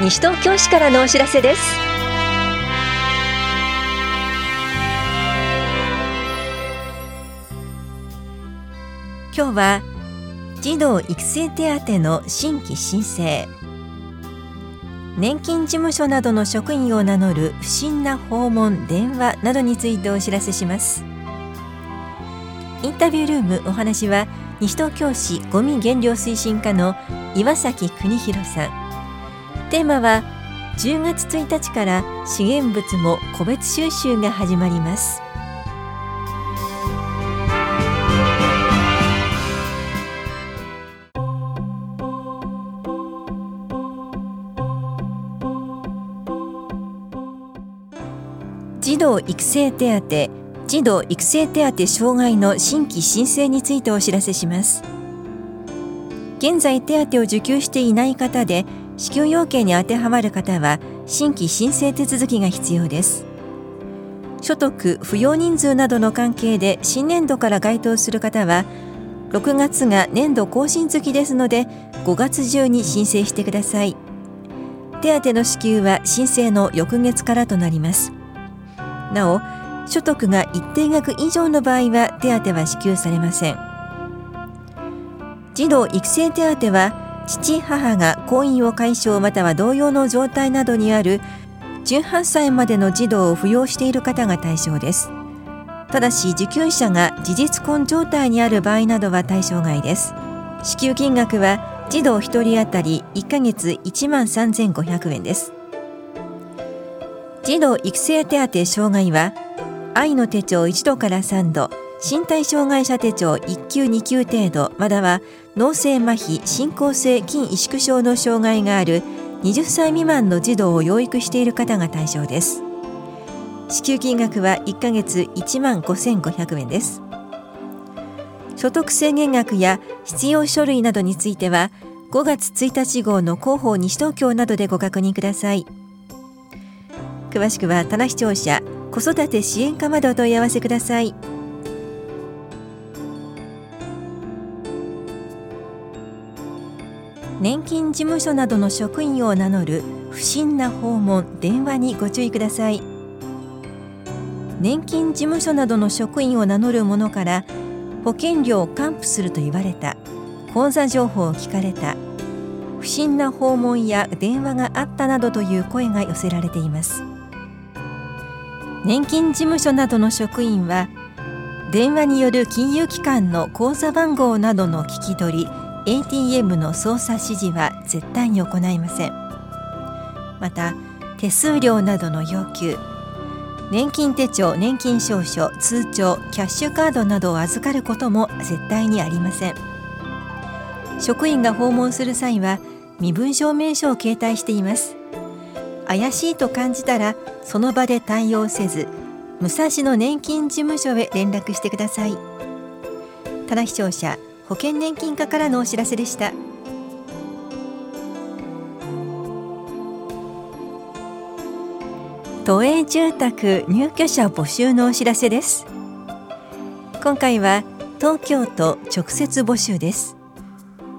西東京市からのお知らせです。今日は児童育成手当の新規申請。年金事務所などの職員を名乗る不審な訪問電話などについてお知らせします。インタビュールームお話は西東京市ごみ減量推進課の岩崎邦弘さん。テーマは10月1日から資源物も個別収集が始まります。児童育成手当児童育成手当障害の新規申請についてお知らせします。現在手当を受給していない方で支給要件に当てはまる方は新規申請手続きが必要です。所得、扶養人数などの関係で新年度から該当する方は6月が年度更新月ですので5月中に申請してください。手当の支給は申請の翌月からとなります。なお所得が一定額以上の場合は手当は支給されません。児童育成手当は父母が婚姻を解消または同様の状態などにある18歳までの児童を扶養している方が対象です。ただし受給者が事実婚状態にある場合などは対象外です。支給金額は児童1人当たり1ヶ月1万3500円です。児童育成手当障害は愛の手帳1度から3度身体障害者手帳1級2級程度または脳性麻痺進行性筋萎縮症の障害がある20歳未満の児童を養育している方が対象です。支給金額は1ヶ月1万5500円です。所得制限額や必要書類などについては5月1日号の広報西東京などでご確認ください。詳しくは棚視聴者子育て支援課までお問い合わせください。年金事務所などの職員を名乗る不審な訪問電話にご注意ください。年金事務所などの職員を名乗る者から保険料を還付すると言われた。口座情報を聞かれた。不審な訪問や電話があったなどという声が寄せられています。年金事務所などの職員は電話による金融機関の口座番号などの聞き取り ATM の操作指示は絶対に行いません。また手数料などの要求年金手帳年金証書通帳キャッシュカードなどを預かることも絶対にありません。職員が訪問する際は身分証明書を携帯しています。怪しいと感じたらその場で対応せず武蔵野年金事務所へ連絡してください。棚視聴者保険年金課からのお知らせでした。都営住宅入居者募集のお知らせです。今回は東京都直接募集です。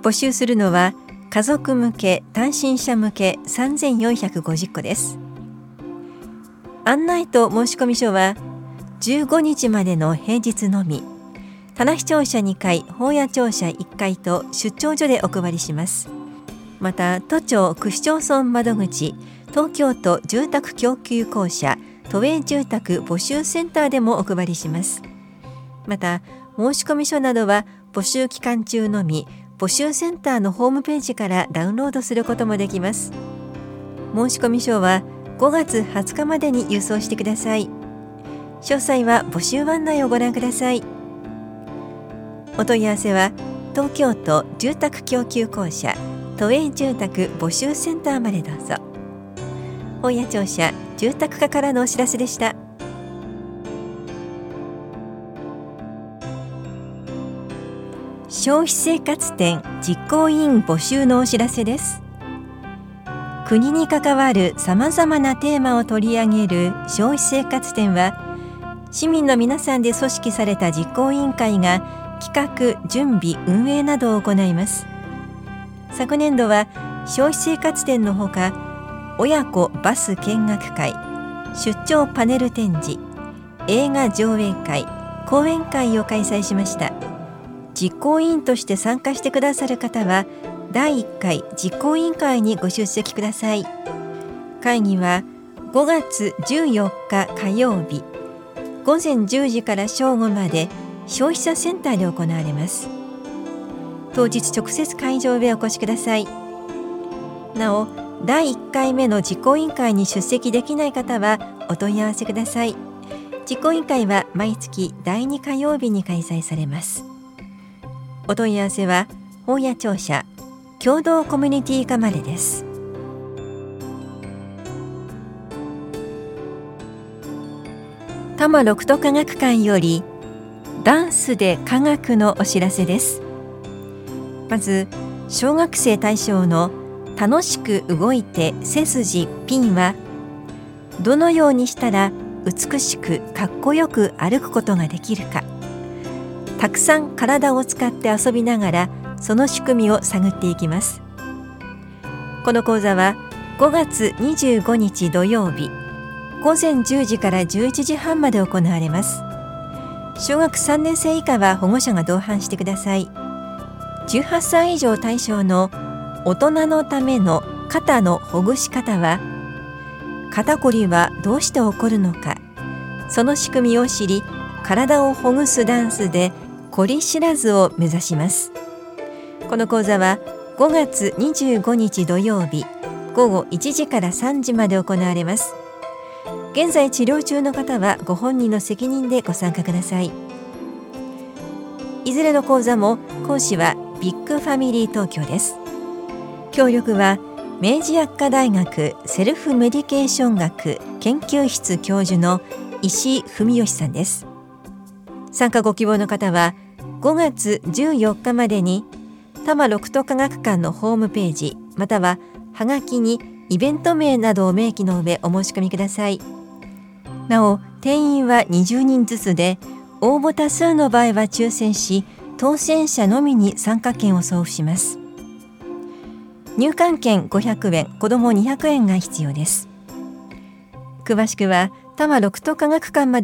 募集するのは家族向け単身者向け3450個です。案内と申込書は15日までの平日のみ。棚視聴者2回、法屋庁舎1回と出張所でお配りします。また都庁区市町村窓口東京都住宅供給公社都営住宅募集センターでもお配りします。また申込書などは募集期間中のみ募集センターのホームページからダウンロードすることもできます。申込書は5月20日までに郵送してください。詳細は募集案内をご覧ください。お問い合わせは東京都住宅供給公社都営住宅募集センターまでどうぞ。本屋庁舎住宅課からのお知らせでした。消費生活展実行委員募集のお知らせです。国に関わるさまざまなテーマを取り上げる消費生活展は市民の皆さんで組織された実行委員会が企画準備運営などを行います。昨年度は消費生活展のほか親子バス見学会出張パネル展示映画上映会講演会を開催しました。実行委員として参加してくださる方は第1回実行委員会にご出席ください。会議は5月14日火曜日午前10時から正午まで消費者センターで行われます。当日直接会場へお越しください。なお第1回目の実行委員会に出席できない方はお問い合わせください。実行委員会は毎月第2火曜日に開催されます。お問い合わせは本屋庁舎共同コミュニティ課までです。多摩六都科学館よりダンスで科学のお知らせです。まず小学生対象の楽しく動いて背筋ピンはどのようにしたら美しくかっこよく歩くことができるか。たくさん体を使って遊びながらその仕組みを探っていきます。この講座は5月25日土曜日午前10時から11時半まで行われます。小学3年生以下は保護者が同伴してください。18歳以上対象の大人のための肩のほぐし方は肩こりはどうして起こるのかその仕組みを知り体をほぐすダンスでこり知らずを目指します。この講座は5月25日土曜日午後1時から3時まで行われます。現在治療中の方はご本人の責任でご参加ください。いずれの講座も講師はビッグファミリー東京です。協力は明治薬科大学セルフメディケーション学研究室教授の石井文義さんです。参加ご希望の方は5月14日までに多摩六都科学館のホームページまたははがきにイベント名などを明記の上お申し込みください。なお定員は20人ずつで応募多数の場合は抽選し当選者のみに参加券を送付します。入館券500円子ども200円が必要です。詳しくは多摩六都科学館まで